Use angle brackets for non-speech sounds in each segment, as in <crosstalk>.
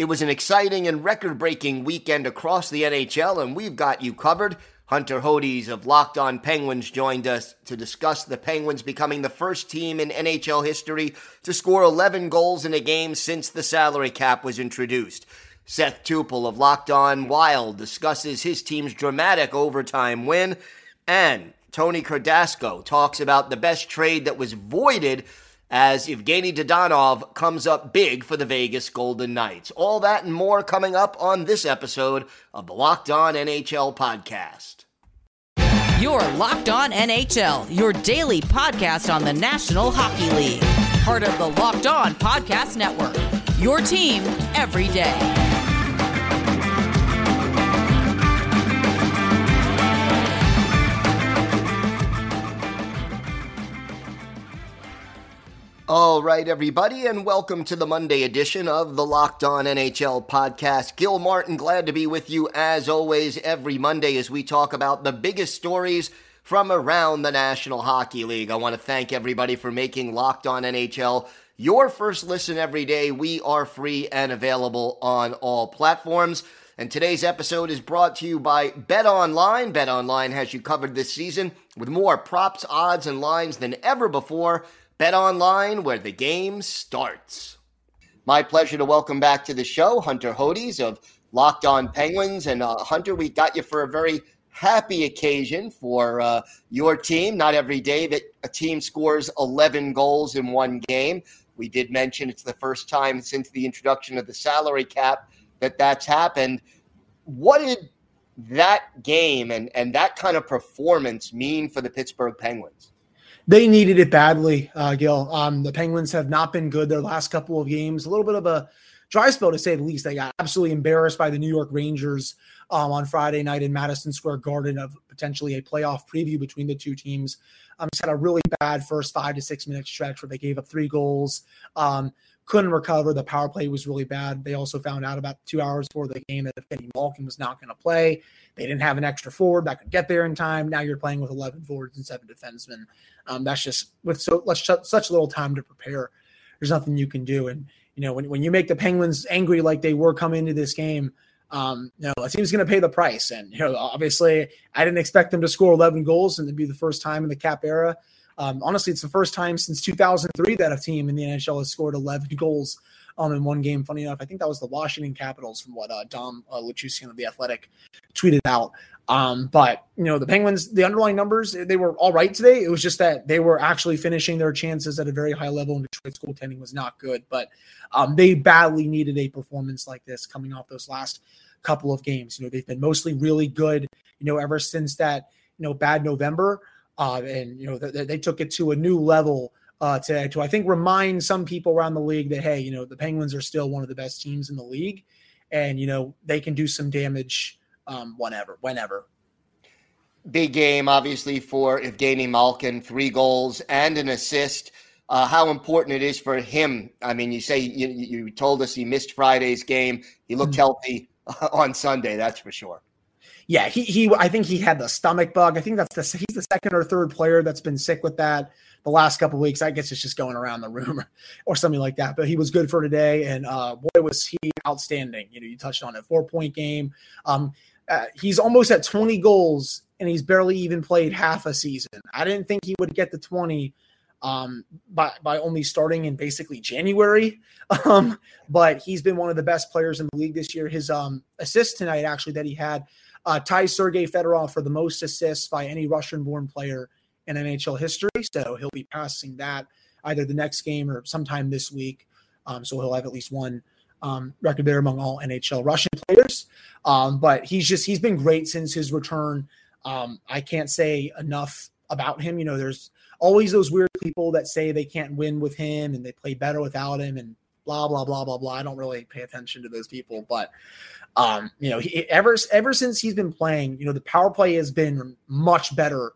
It was an exciting and record breaking weekend across the NHL, and we've got you covered. Hunter Hodes of Locked On Penguins joined us to discuss the Penguins becoming the first team in NHL history to score 11 goals in a game since the salary cap was introduced. Seth Tupel of Locked On Wild discusses his team's dramatic overtime win, and Tony Cardasco talks about the best trade that was voided as Evgeny Dadonov comes up big for the Vegas Golden Knights. All that and more coming up on this episode of the Locked On NHL podcast. Your Locked On NHL, your daily podcast on the National Hockey League. Part of the Locked On Podcast Network. Your team every day. All right, everybody, and welcome to the Monday edition of the Locked On NHL podcast. Gil Martin, glad to be with you as always every Monday as we talk about the biggest stories from around the National Hockey League. I want to thank everybody for making Locked On NHL your first listen every day. We are free and available on all platforms. And today's episode is brought to you by Bet Online. Bet Online has you covered this season with more props, odds, and lines than ever before. Bet online where the game starts. My pleasure to welcome back to the show Hunter Hodes of Locked On Penguins. And uh, Hunter, we got you for a very happy occasion for uh, your team. Not every day that a team scores 11 goals in one game. We did mention it's the first time since the introduction of the salary cap that that's happened. What did that game and, and that kind of performance mean for the Pittsburgh Penguins? They needed it badly, uh, Gil. Um, the Penguins have not been good their last couple of games. A little bit of a dry spell to say the least. They got absolutely embarrassed by the New York Rangers um, on Friday night in Madison Square Garden of potentially a playoff preview between the two teams. Um, just had a really bad first five to six minute stretch where they gave up three goals. Um, couldn't recover. The power play was really bad. They also found out about two hours before the game that if Eddie Malkin was not going to play, they didn't have an extra forward that could get there in time. Now you're playing with 11 forwards and seven defensemen. Um, that's just with so much, such little time to prepare. There's nothing you can do. And you know when, when you make the Penguins angry like they were coming into this game, um, you know, a team's going to pay the price. And you know, obviously, I didn't expect them to score 11 goals and to be the first time in the cap era. Um, honestly, it's the first time since 2003 that a team in the NHL has scored 11 goals um, in one game. Funny enough, I think that was the Washington Capitals from what uh, Dom uh, Lucian of the Athletic tweeted out. Um, but you know, the Penguins, the underlying numbers, they were all right today. It was just that they were actually finishing their chances at a very high level, and Detroit's goaltending was not good. But um, they badly needed a performance like this coming off those last couple of games. You know, they've been mostly really good. You know, ever since that you know bad November. Uh, and you know they, they took it to a new level uh, to to I think remind some people around the league that hey, you know the Penguins are still one of the best teams in the league, and you know they can do some damage um, whenever, whenever. Big game, obviously for Evgeny Malkin, three goals and an assist. Uh, how important it is for him. I mean, you say you, you told us he missed Friday's game. He looked mm-hmm. healthy <laughs> on Sunday, that's for sure yeah, he he I think he had the stomach bug. I think that's the he's the second or third player that's been sick with that the last couple weeks. I guess it's just going around the room <laughs> or something like that. But he was good for today, and uh, boy was he outstanding. You know, you touched on it, four point game. Um, uh, he's almost at 20 goals, and he's barely even played half a season. I didn't think he would get the 20 um, by by only starting in basically January. <laughs> Um, but he's been one of the best players in the league this year. His um, assist tonight, actually, that he had uh, ties Sergei Fedorov for the most assists by any Russian-born player in NHL history. So he'll be passing that either the next game or sometime this week. Um, so he'll have at least one um, record there among all NHL Russian players. Um, but he's just he's been great since his return. Um, I can't say enough about him. You know, there's always those weird people that say they can't win with him and they play better without him and blah blah blah blah blah. I don't really pay attention to those people, but um, you know, he, ever ever since he's been playing, you know, the power play has been much better.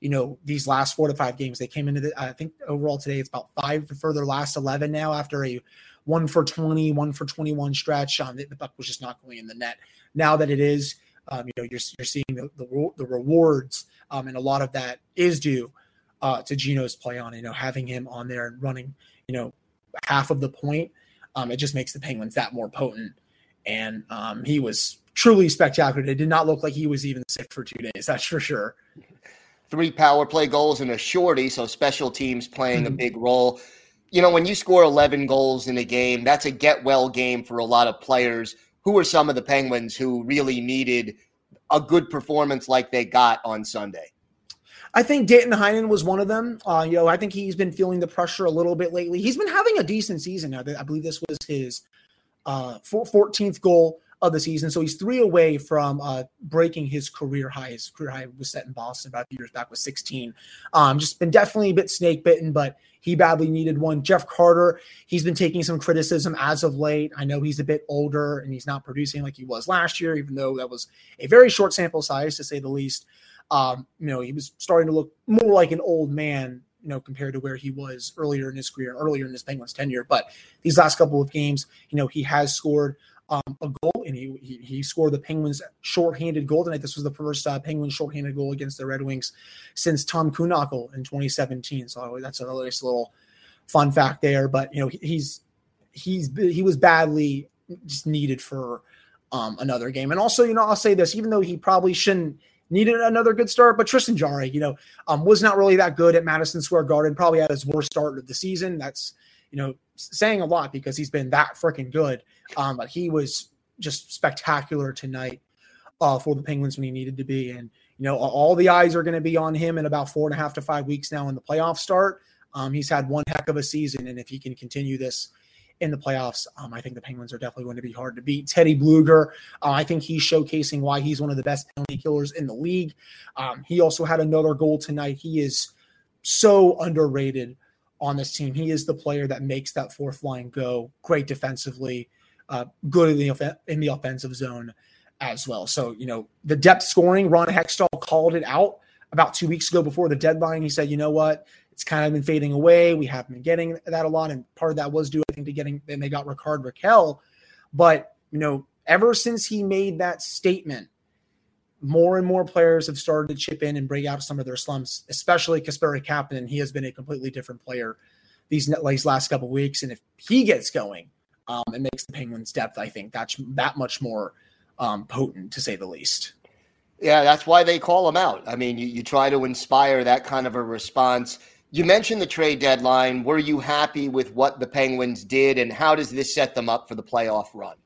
You know, these last four to five games, they came into the. I think overall today it's about five for their last eleven now after a one for 20, one for 21 stretch. Um, the, puck was just not going in the net. Now that it is, um, you know, you're, you're seeing the, the, the rewards, um, and a lot of that is due uh, to Geno's play on, you know, having him on there and running, you know, half of the point. Um, it just makes the Penguins that more potent and um, he was truly spectacular. It did not look like he was even sick for two days. That's for sure. Three power play goals and a shorty, so special teams playing mm-hmm. a big role. You know, when you score 11 goals in a game, that's a get well game for a lot of players. Who are some of the Penguins who really needed a good performance like they got on Sunday? I think Danton Heinen was one of them. Uh, you know, I think he's been feeling the pressure a little bit lately. He's been having a decent season now. I believe this was his uh, 14th goal of the season. So he's three away from uh, breaking his career high. His career high was set in Boston about a few years back with 16. Um, just been definitely a bit snake bitten, but he badly needed one. Jeff Carter, he's been taking some criticism as of late. I know he's a bit older and he's not producing like he was last year, even though that was a very short sample size to say the least. Um, you know, he was starting to look more like an old man you know, compared to where he was earlier in his career, earlier in his Penguins tenure. But these last couple of games, you know, he has scored um, a goal, and he, he, he scored the Penguins shorthanded goal tonight. This was the first uh, Penguins shorthanded goal against the Red Wings since Tom Kuhnhackl in 2017. So that's a nice little fun fact there. But you know, he, he's he's he was badly just needed for um, another game. And also, you know, I'll say this, even though he probably shouldn't needed another good start. But Tristan Jarry, you know, um, was not really that good at Madison Square Garden. Probably had his worst start of the season. That's you know saying a lot because he's been that freaking good. Um, but he was just spectacular tonight uh, for the Penguins when he needed to be. And you know, all the eyes are going to be on him in about four and a half to five weeks now in the playoff start. Um, he's had one heck of a season, and if he can continue this in the playoffs. Um, I think the Penguins are definitely going to be hard to beat. Teddy Blueger, uh, I think he's showcasing why he's one of the best penalty killers in the league. Um, he also had another goal tonight. He is so underrated on this team. He is the player that makes that fourth line go. Great defensively, uh, good in the in the offensive zone as well. So you know the depth scoring. Ron Hextall called it out about two weeks ago before the deadline. He said, you know what, it's kind of been fading away. We haven't been getting that a lot, and part of that was due, I think, to getting. Then they got Rickard Rakell. but you know, ever since he made that statement, more and more players have started to chip in and break out some of their slumps, especially Kasperi Kapanen. He has been a completely different player these, these last couple weeks, and if he gets going, um, it makes the Penguins' depth, I think, that's that much more um, potent, to say the least. Yeah, that's why they call him out. I mean, you, you try to inspire that kind of a response you mentioned the trade deadline. Were you happy with what the Penguins did, and how does this set them up for the playoff run?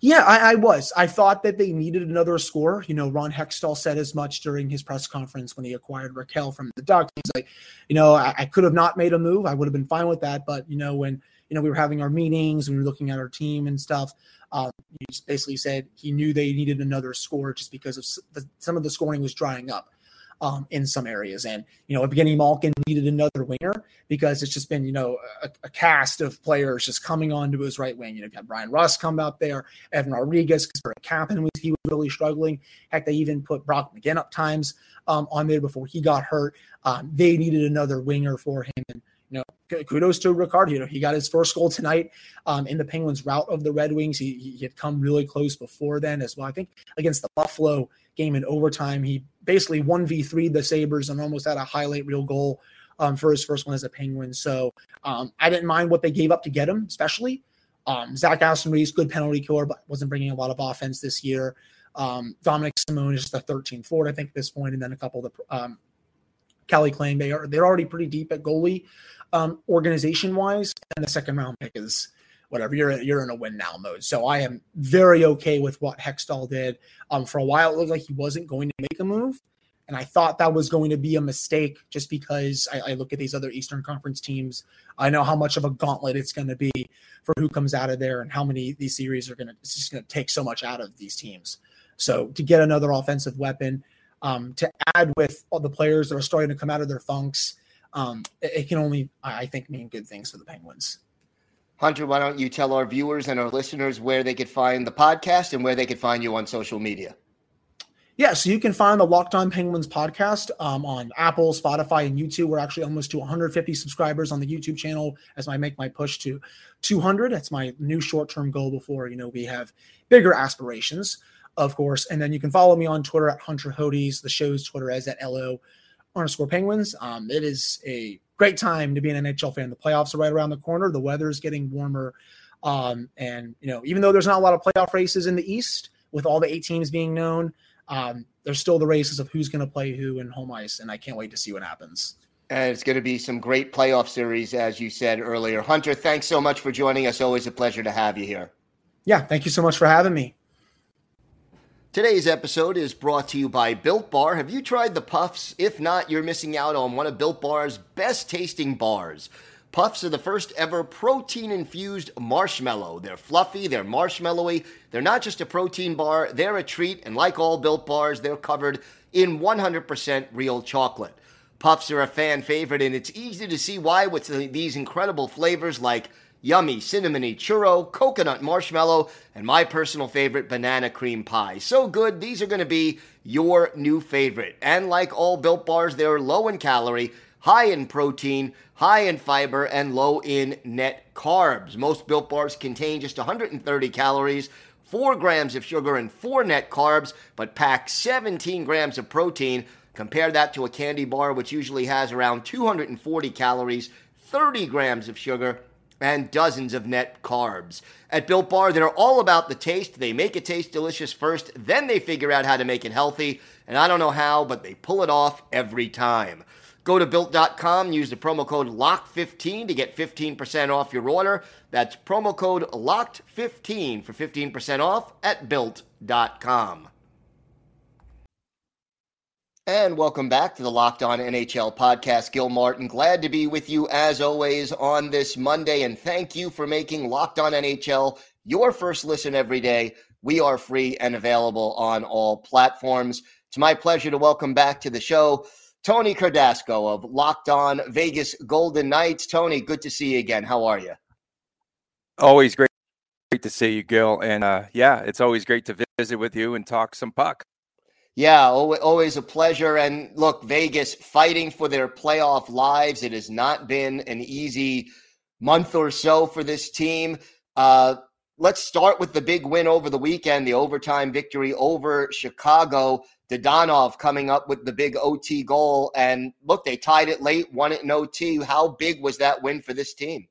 Yeah, I, I, was. I thought that they needed another score. You know, Ron Hextall said as much during his press conference when he acquired Rakell from the Ducks. He's like, you know, I, I could have not made a move. I would have been fine with that. But, you know, when, you know, we were having our meetings and we were looking at our team and stuff, um, he basically said he knew they needed another score just because of the, some of the scoring was drying up um, in some areas. And, you know, Evgeny Malkin needed another winger because it's just been, you know, a, a cast of players just coming onto his right wing. You know, you had Bryan Rust come out there, Evan Rodrigues, because Kapanen was he was really struggling. Heck, they even put Brock McGinn up times um, on there before he got hurt. Um, they needed another winger for him. And, you know, kudos to Ricardo. You know, he got his first goal tonight um, in the Penguins' route of the Red Wings. He, he had come really close before then as well. I think against the Buffalo game in overtime, he basically 1v3 the Sabres and almost had a highlight reel goal um, for his first one as a Penguin. So um, I didn't mind what they gave up to get him, especially. Um, Zach Aston Reese, good penalty killer, but wasn't bringing a lot of offense this year. Um, Dominik Simon is just a 13 forward, I think, at this point, and then a couple of the um, Calle Clang. They are they're already pretty deep at goalie um, organization wise, and the second round pick is whatever you're you're in a win now mode. So I am very okay with what Hextall did. Um, for a while it looked like he wasn't going to make a move, and I thought that was going to be a mistake just because I, I look at these other Eastern Conference teams. I know how much of a gauntlet it's going to be for who comes out of there and how many these series are going to. It's just going to take so much out of these teams. So to get another offensive weapon, um, to add with all the players that are starting to come out of their funks, um, it, it can only, I think, mean good things for the Penguins. Hunter, why don't you tell our viewers and our listeners where they could find the podcast and where they could find you on social media? Yeah, so you can find the Locked On Penguins podcast um, on Apple, Spotify, and YouTube. We're actually almost to 150 subscribers on the YouTube channel as I make my push to 200. That's my new short-term goal before you know we have bigger aspirations, of course. And then you can follow me on Twitter at Hunter Hodes. The show's Twitter is at lo underscore Penguins. Um, it is a great time to be an NHL fan. The playoffs are right around the corner. The weather is getting warmer Um, and you know, even though there's not a lot of playoff races in the East, with all the eight teams being known, um, there's still the races of who's going to play who in home ice, and I can't wait to see what happens. And it's going to be some great playoff series, as you said earlier. Hunter, thanks so much for joining us. Always a pleasure to have you here. Yeah, thank you so much for having me. Today's episode is brought to you by Built Bar. Have you tried the Puffs? If not, you're missing out on one of Built Bar's best tasting bars. Puffs are the first ever protein infused marshmallow. They're fluffy, they're marshmallowy. They're not just a protein bar, they're a treat. And like all Built Bars, they're covered in 100% real chocolate. Puffs are a fan favorite, and it's easy to see why with these incredible flavors like yummy cinnamony churro, coconut marshmallow, and my personal favorite, banana cream pie. So good, these are going to be your new favorite. And like all built bars, they're low in calorie, high in protein, high in fiber, and low in net carbs. Most built bars contain just 130 calories. 4 grams of sugar and 4 net carbs, but pack 17 grams of protein. Compare that to a candy bar, which usually has around 240 calories, 30 grams of sugar, and dozens of net carbs. At Built Bar, they're all about the taste. They make it taste delicious first, then they figure out how to make it healthy. And I don't know how, but they pull it off every time. Go to built.com, use the promo code LOCK15 to get 15% off your order. That's promo code LOCKED15 for 15% off at built.com. And welcome back to the Locked On NHL podcast. Gil Martin, glad to be with you as always on this Monday. And thank you for making Locked On NHL your first listen every day. We are free and available on all platforms. It's my pleasure to welcome back to the show Tony Cardasco of Locked On Vegas Golden Knights. Tony, good to see you again. How are you? Always great, great to see you, Gil. And uh, yeah, it's always great to visit with you and talk some puck. Yeah, always a pleasure. And look, Vegas fighting for their playoff lives. It has not been an easy month or so for this team. Uh, let's start with the big win over the weekend, the overtime victory over Chicago. Dadonov coming up with the big OT goal. And look, they tied it late, won it in OT. How big was that win for this team?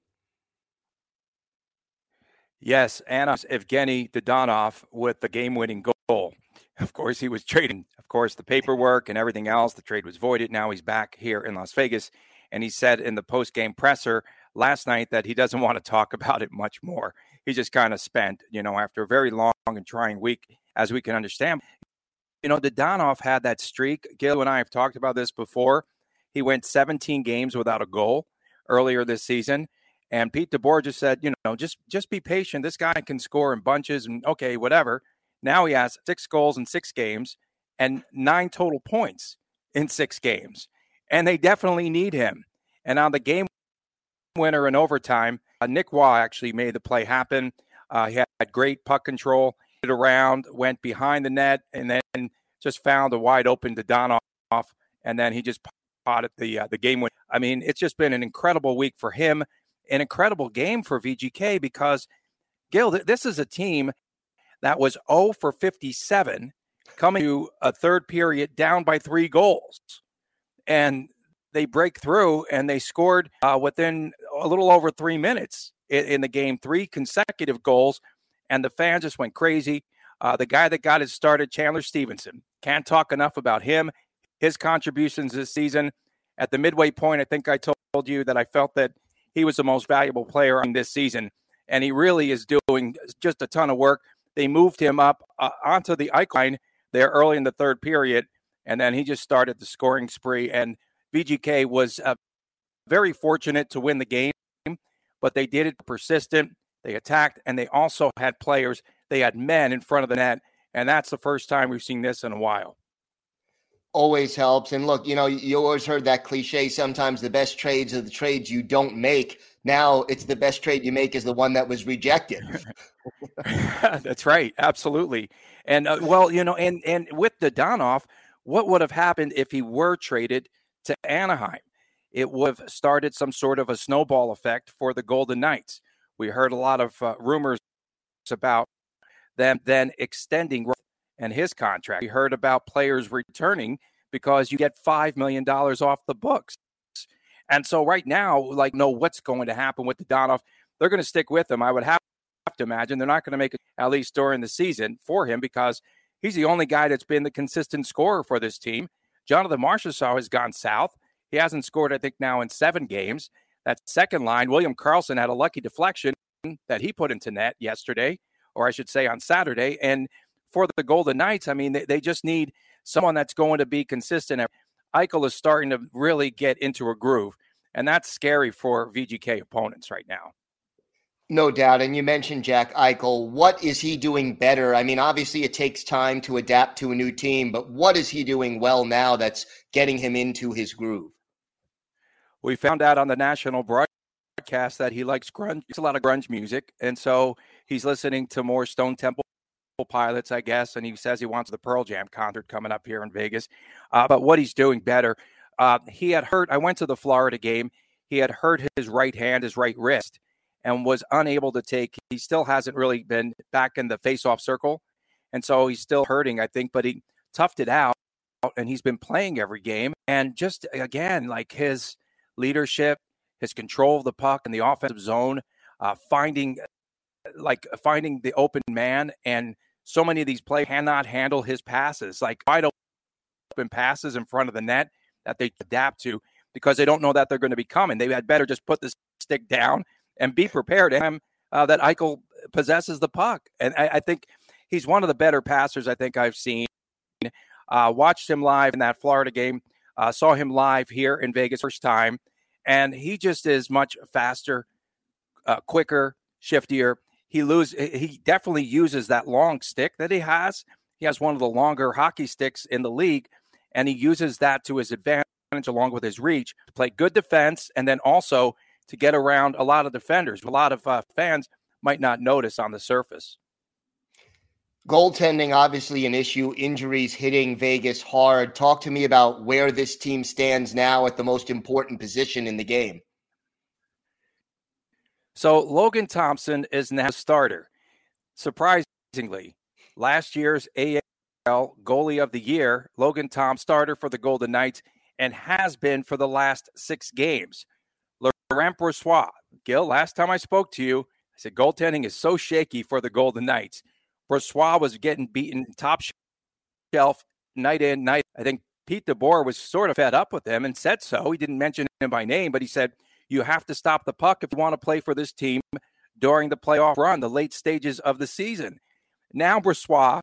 Yes, Anna Evgeny Dadonov with the game winning goal. Of course, he was trading. Of course, the paperwork and everything else, the trade was voided. Now he's back here in Las Vegas. And he said in the post game presser last night that he doesn't <laughs> want to talk about it much more. He just kind of spent, you know, after a very long and trying week, as we can understand. You know, Dadonov had that streak. Gil and I have talked about this before. He went 17 games without a goal earlier this season. And Pete DeBoer just said, you know, just just be patient. This guy can score in bunches and okay, whatever. Now he has six goals in six games and nine total points in six games. And they definitely need him. And on the game winner in overtime, uh, Nick Waugh actually made the play happen. Uh, he had great puck control, it around, went behind the net, and then just found a wide open Dadonov, and then he just potted the uh, the game winner. I mean, it's just been an incredible week for him, an incredible game for VGK because Gil, this is a team that was 0 for 57 coming to a third period down by three goals. And they break through and they scored uh, within a little over three minutes in, in, the game, three consecutive goals. And the fans just went crazy. Uh, the guy that got it started, Chandler Stephenson, can't talk enough about him, his contributions this season. At the midway point, I think I told you that I felt that he was the most valuable player on this season. And he really is doing just a ton of work. They moved him up uh, onto the icon there early in the third period, and then he just started the scoring spree. And VGK was uh, very fortunate to win the game, but they did it persistent. They attacked, and they also had players. They had men in front of the net, and that's the first time we've seen this in a while always helps. And look, you know, you always heard that cliche sometimes the best trades are the trades you don't make. Now it's the best trade you make is the one that was rejected. <laughs> That's right. Absolutely. And uh, well, you know, and and with Dadonov, what would have happened if he were traded to Anaheim? It would have started some sort of a snowball effect for the Golden Knights. We heard a lot of uh, rumors about them then extending and his contract. We heard about players returning because you get $5 million off the books. And so right now, like, know what's going to happen with Dadonov. They're going to stick with him. I would have to imagine they're not going to make it at least during the season for him because he's the only guy that's been the consistent scorer for this team. Jonathan Marchessault has gone south. He hasn't scored, I think, now in seven games. That second line, William Karlsson had a lucky deflection that he put into net yesterday, or I should say on Saturday. And for the Golden Knights, I mean, they, they just need someone that's going to be consistent. Eichel is starting to really get into a groove, and that's scary for VGK opponents right now. No doubt. And you mentioned Jack Eichel. What is he doing better? I mean, obviously, it takes time to adapt to a new team, but what is he doing well now that's getting him into his groove? We found out on the national broadcast that he likes grunge, it's a lot of grunge music. And so he's listening to more Stone Temple Pilots, I guess. And he says he wants the Pearl Jam concert coming up here in Vegas. Uh, but what he's doing better, uh, he had hurt. I went to the Florida game. He had hurt his right hand, his right wrist and was unable to take. He still hasn't really been back in the face-off circle, and so he's still hurting, I think. But he toughed it out, and he's been playing every game. And just again, like his leadership, his control of the puck in the offensive zone, uh, finding like finding the open man, and so many of these players cannot handle his passes, like wide open passes in front of the net that they adapt to because they don't know that they're going to be coming. They had better just put the stick down and be prepared him uh, that Eichel possesses the puck. And I, I, think he's one of the better passers I think I've seen. Uh, watched him live in that Florida game. Uh, saw him live here in Vegas first time, and he just is much faster, uh, quicker, shiftier. He lose. He definitely uses that long stick that he has. He has one of the longer hockey sticks in the league, and he uses that to his advantage along with his reach to play good defense, and then also to get around a lot of defenders. A lot of uh, fans might not notice on the surface. Goaltending, obviously, an issue. Injuries hitting Vegas hard. Talk to me about where this team stands now at the most important position in the game. So, Logan Thompson is now starter. Surprisingly, last year's AHL goalie of the year, Logan Tom, starter for the Golden Knights, and has been for the last six games. Laurent Brossoit. Gil, last time I spoke to you, I said goaltending is so shaky for the Golden Knights. Brossoit was getting beaten top shelf night in, night. I think Pete DeBoer was sort of fed up with him and said so. He didn't mention him by name, but he said, You have to stop the puck if you want to play for this team during the playoff run, the late stages of the season. Now, Brossoit,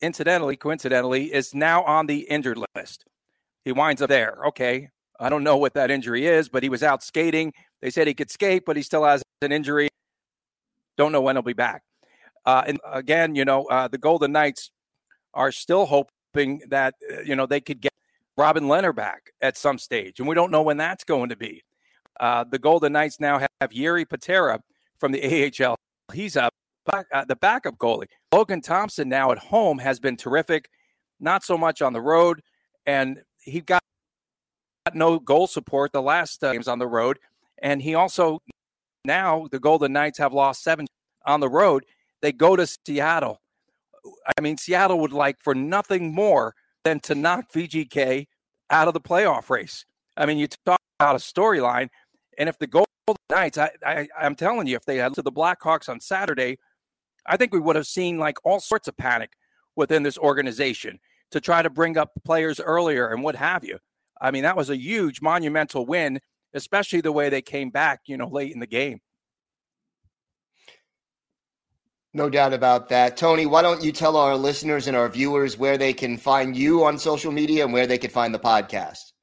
incidentally, coincidentally, is now on the injured list. He winds up there. Okay, I don't know what that injury is, but he was out skating. They said he could skate, but he still has an injury. Don't know when he'll be back. Uh, and again, you know, uh, the Golden Knights are still hoping that, uh, you know, they could get Robin Lehner back at some stage. And we don't know when that's going to be. Uh, the Golden Knights now have Jiri Patera from the AHL. He's up. Uh, the backup goalie. Logan Thompson now at home has been terrific, not so much on the road. And he got no goal support the last uh, games on the road. And he also, now the Golden Knights have lost seven on the road. They go to Seattle. I mean, Seattle would like for nothing more than to knock VGK out of the playoff race. I mean, you talk about a storyline. And if the Golden Knights, I, I, I'm telling you, if they had to the Blackhawks on Saturday, I think we would have seen like all sorts of panic within this organization to try to bring up players earlier and what have you. I mean, that was a huge, monumental win, especially the way they came back, you know, late in the game. No doubt about that. Tony, why don't you tell our listeners and our viewers where they can find you on social media and where they can find the podcast?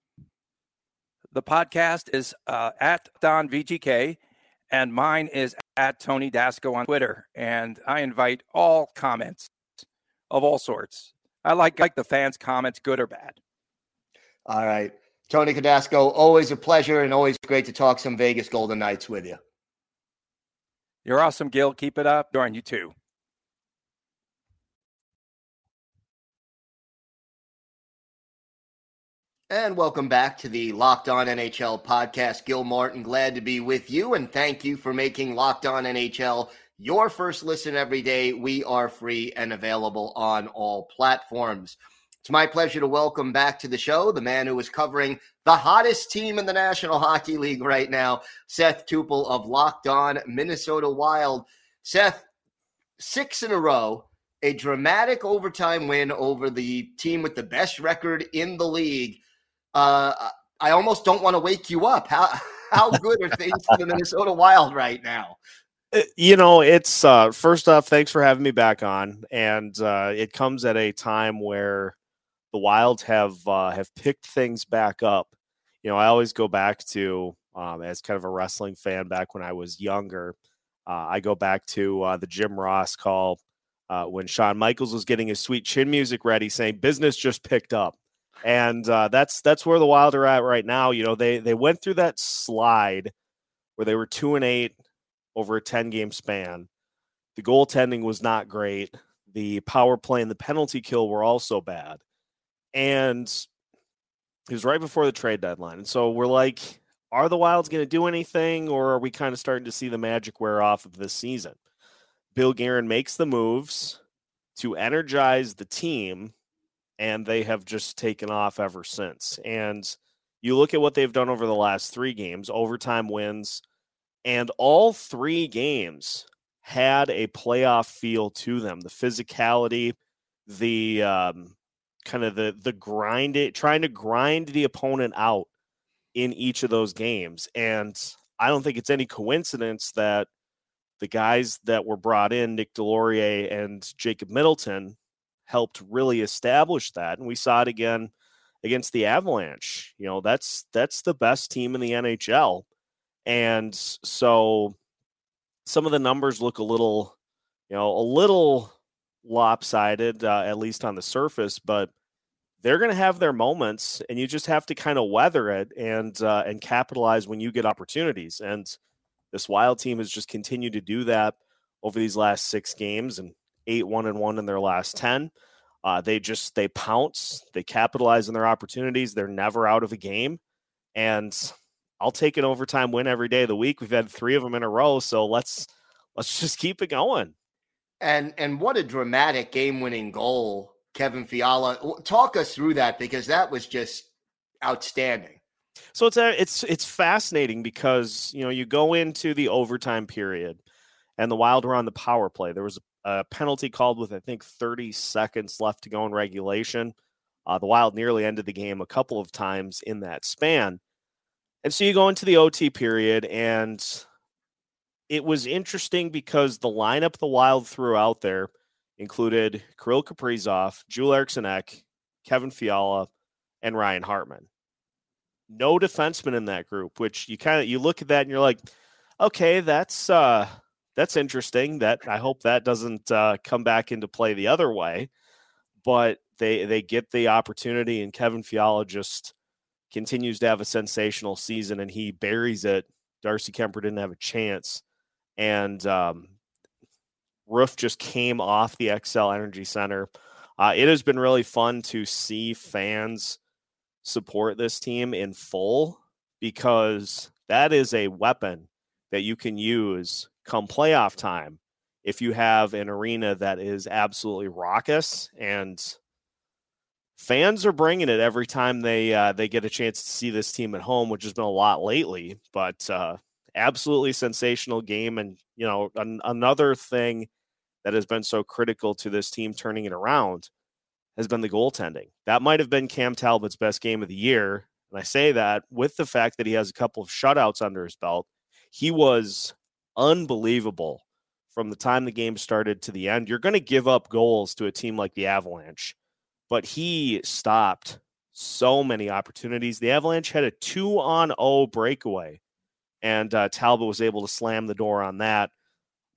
The podcast is uh, at Don VGK, and mine is at Tony Dasco on Twitter. And I invite all comments of all sorts. I like like the fans' comments, good or bad. All right. Tony Cadasco, always a pleasure and always great to talk some Vegas Golden Knights with you. You're awesome, Gil. Keep it up. Darn you too. And welcome back to the Locked On NHL podcast. Gil Martin, glad to be with you. And thank you for making Locked On NHL your first listen every day. We are free and available on all platforms. It's my pleasure to welcome back to the show the man who is covering the hottest team in the National Hockey League right now, Seth Tupel of Locked On Minnesota Wild. Seth, six in a row, a dramatic overtime win over the team with the best record in the league. Uh, I almost don't want to wake you up. How how good are things for the Minnesota Wild right now? Uh, you know, it's uh, first off, thanks for having me back on, and uh, it comes at a time where the Wild have uh, have picked things back up. You know, I always go back to um, as kind of a wrestling fan back when I was younger. Uh, I go back to the Jim Ross call when Shawn Michaels was getting his sweet chin music ready, saying business just picked up, and uh, that's that's where the Wild are at right now. You know, they they went through that slide where they were two and eight over a ten game span. The goaltending was not great. The power play and the penalty kill were also bad and it was right before the trade deadline. And so we're like, are the Wilds going to do anything, or are we kind of starting to see the magic wear off of this season? Bill Guerin makes the moves to energize the team, and they have just taken off ever since. And you look at what they've done over the last three games overtime wins, and all three games had a playoff feel to them. The physicality, the um, kind of the the grind it trying to grind the opponent out in each of those games and i don't think it's any coincidence that the guys that were brought in nick deslauriers and jacob middleton helped really establish that and we saw it again against the avalanche you know that's that's the best team in the nhl and so some of the numbers look a little you know a little lopsided, uh, at least on the surface, but they're going to have their moments, and you just have to kind of weather it and uh, and capitalize when you get opportunities. And this Wild team has just continued to do that over these last six games, and eight one and one in their last ten. Uh, they just they pounce, they capitalize on their opportunities. They're never out of a game, and I'll take an overtime win every day of the week. We've had three of them in a row, so let's let's just keep it going. And and what a dramatic game-winning goal, Kevin Fiala. Talk us through that because that was just outstanding. So it's a, it's it's fascinating because you know you go into the overtime period, and the Wild were on the power play. There was a penalty called with I think 30 seconds left to go in regulation. Uh, the Wild nearly ended the game a couple of times in that span, and so you go into the OT period, and it was interesting because the lineup the Wild threw out there included Kirill Kaprizov, Joel Eriksson Ek, Kevin Fiala, and Ryan Hartman. No defenseman in that group, which you kind of you look at that and you're like, okay, that's uh that's interesting. That I hope that doesn't uh, come back into play the other way. But they they get the opportunity, and Kevin Fiala just continues to have a sensational season, and he buries it. Darcy Kuemper didn't have a chance and um, Roof just came off the Xcel Energy Center. Uh, it has been really fun to see fans support this team in full because that is a weapon that you can use come playoff time if you have an arena that is absolutely raucous and fans are bringing it every time they uh, they get a chance to see this team at home, which has been a lot lately. But uh, absolutely sensational game. And, you know, an, another thing that has been so critical to this team turning it around has been the goaltending. That might have been Cam Talbot's best game of the year. And I say that with the fact that he has a couple of shutouts under his belt. He was unbelievable from the time the game started to the end. You're going to give up goals to a team like the Avalanche, but he stopped so many opportunities. The Avalanche had a 2 on 0 breakaway and uh, Talbot was able to slam the door on that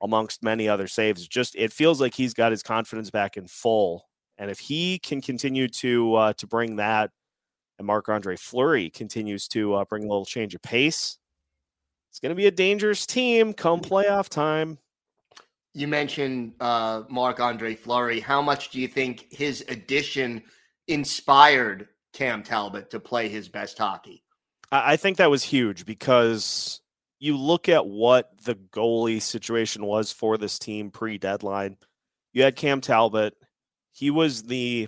amongst many other saves. Just it feels like he's got his confidence back in full, and if he can continue to uh, to bring that, and Marc Andre Fleury continues to uh, bring a little change of pace, it's going to be a dangerous team come playoff time. You mentioned uh, Marc Andre Fleury. How much do you think his addition inspired Cam Talbot to play his best hockey? I think that was huge because you look at what the goalie situation was for this team pre deadline. You had Cam Talbot. He was the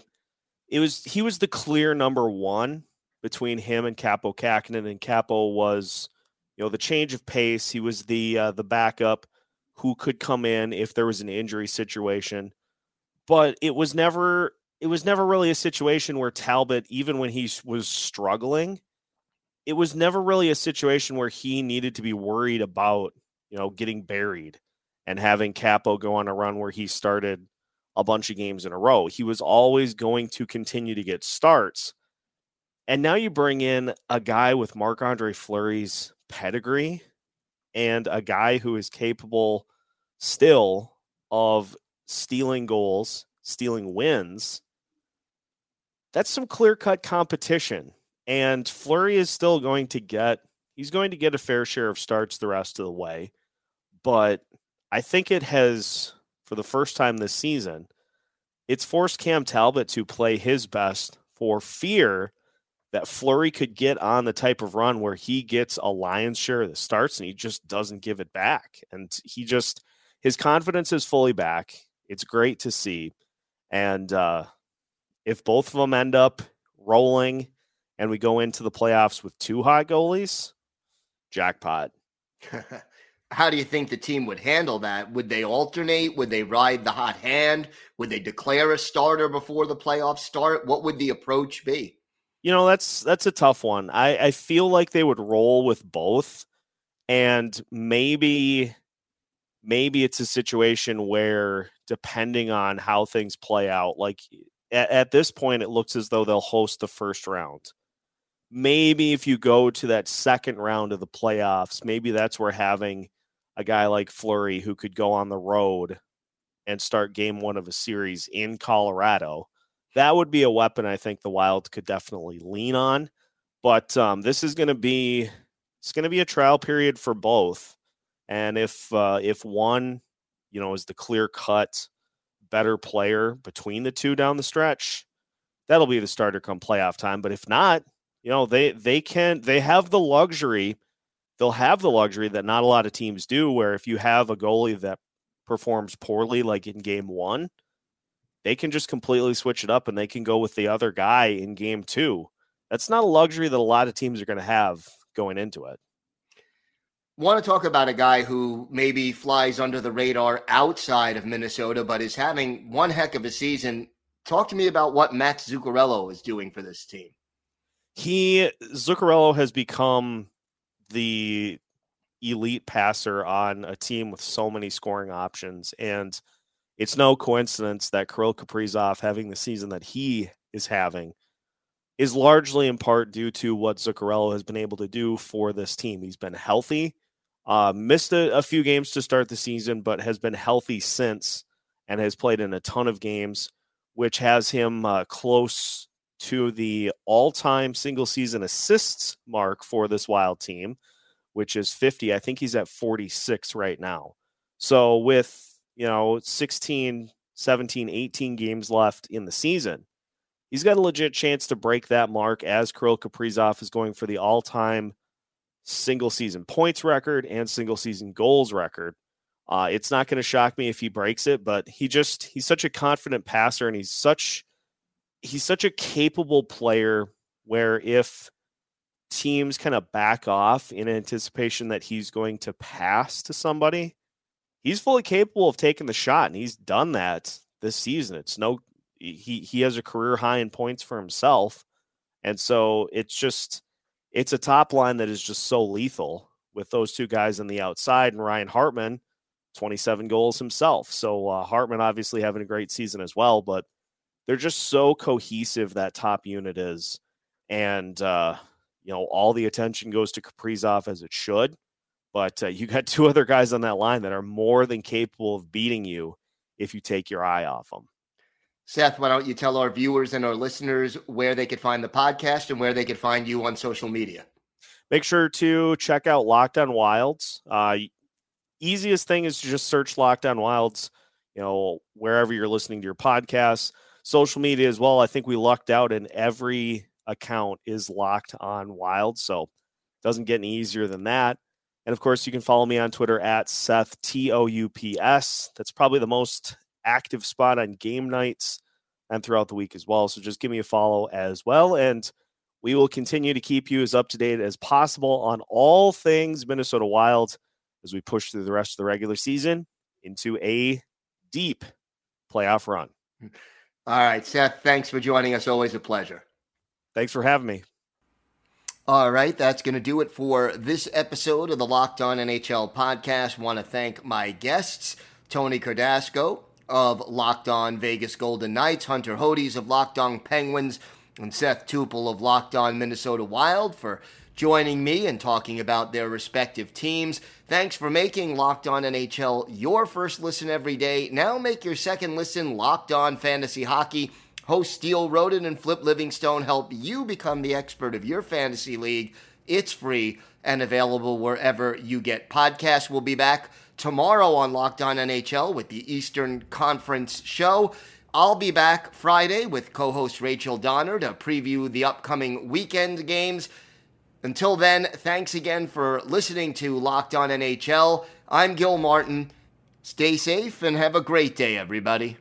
it was he was the clear number one between him and Kaapo Kähkönen, and Kaapo was, you know, the change of pace. He was the uh, the backup who could come in if there was an injury situation, but it was never it was never really a situation where Talbot, even when he was struggling, it was never really a situation where he needed to be worried about, you know, getting buried and having Kaapo go on a run where he started a bunch of games in a row. He was always going to continue to get starts. And now you bring in a guy with Marc Andre Fleury's pedigree and a guy who is capable still of stealing goals, stealing wins. That's some clear cut competition. And Fleury is still going to get, he's going to get a fair share of starts the rest of the way. But I think it has, for the first time this season, it's forced Cam Talbot to play his best for fear that Fleury could get on the type of run where he gets a lion's share of the starts and he just doesn't give it back. And he just, his confidence is fully back. It's great to see. And uh, if both of them end up rolling and we go into the playoffs with two hot goalies, jackpot. <laughs> How do you think the team would handle that? Would they alternate? Would they ride the hot hand? Would they declare a starter before the playoffs start? What would the approach be? You know, that's that's a tough one. I, I feel like they would roll with both. And maybe maybe it's a situation where depending on how things play out, like at, at this point, it looks as though they'll host the first round maybe if you go to that second round of the playoffs, maybe that's where having a guy like Fleury who could go on the road and start game one of a series in Colorado. That would be a weapon I think the Wild could definitely lean on. But um, this is going to be it's going to be a trial period for both. And if uh, if one, you know, is the clear cut better player between the two down the stretch, that'll be the starter come playoff time. But if not, you know, they they can they have the luxury they'll have the luxury that not a lot of teams do, where if you have a goalie that performs poorly, like in game one, they can just completely switch it up and they can go with the other guy in game two. That's not a luxury that a lot of teams are going to have going into it. Want to talk about a guy who maybe flies under the radar outside of Minnesota, but is having one heck of a season. Talk to me about what Max Zuccarello is doing for this team. He Zuccarello has become the elite passer on a team with so many scoring options. And it's no coincidence that Kirill Kaprizov having the season that he is having is largely in part due to what Zuccarello has been able to do for this team. He's been healthy, uh, missed a, a few games to start the season, but has been healthy since and has played in a ton of games, which has him uh, close to the all time single season assists mark for this wild team, which is 50. I think he's at 46 right now. So, with, you know, 16, 17, 18 games left in the season, he's got a legit chance to break that mark as Kirill Kaprizov is going for the all time single season points record and single season goals record. Uh, it's not going to shock me if he breaks it, but he just, he's such a confident passer and he's such he's such a capable player where if teams kind of back off in anticipation that he's going to pass to somebody, he's fully capable of taking the shot, and he's done that this season. It's no he he has a career high in points for himself, and so it's just it's a top line that is just so lethal with those two guys on the outside and Ryan Hartman, 27 goals himself. So uh, Hartman obviously having a great season as well, but they're just so cohesive that top unit is, and uh, you know all the attention goes to Kaprizov as it should. But uh, you got two other guys on that line that are more than capable of beating you if you take your eye off them. Seth, why don't you tell our viewers and our listeners where they could find the podcast and where they could find you on social media? Make sure to check out Locked On Wilds. Uh, easiest thing is to just search Locked On Wilds, you know, wherever you're listening to your podcasts social media as well. I think we lucked out and every account is locked on wild. So it doesn't get any easier than that. And of course, you can follow me on Twitter at Seth T O U P S. That's probably the most active spot on game nights and throughout the week as well. So just give me a follow as well. And we will continue to keep you as up to date as possible on all things Minnesota Wild as we push through the rest of the regular season into a deep playoff run. All right, Seth, thanks for joining us. Always a pleasure. Thanks for having me. All right, that's going to do it for this episode of the Locked On NHL podcast. Want to thank my guests, Tony Cardasco of Locked On Vegas Golden Knights, Hunter Hodes of Locked On Penguins, and Seth Tupel of Locked On Minnesota Wild for joining me and talking about their respective teams. Thanks for making Locked On NHL your first listen every day. Now make your second listen Locked On Fantasy Hockey. Host Steele Roden and Flip Livingstone help you become the expert of your fantasy league. It's free and available wherever you get podcasts. We'll be back tomorrow on Locked On NHL with the Eastern Conference show. I'll be back Friday with co host Rachel Donner to preview the upcoming weekend games. Until then, thanks again for listening to Locked On NHL. I'm Gil Martin. Stay safe and have a great day, everybody.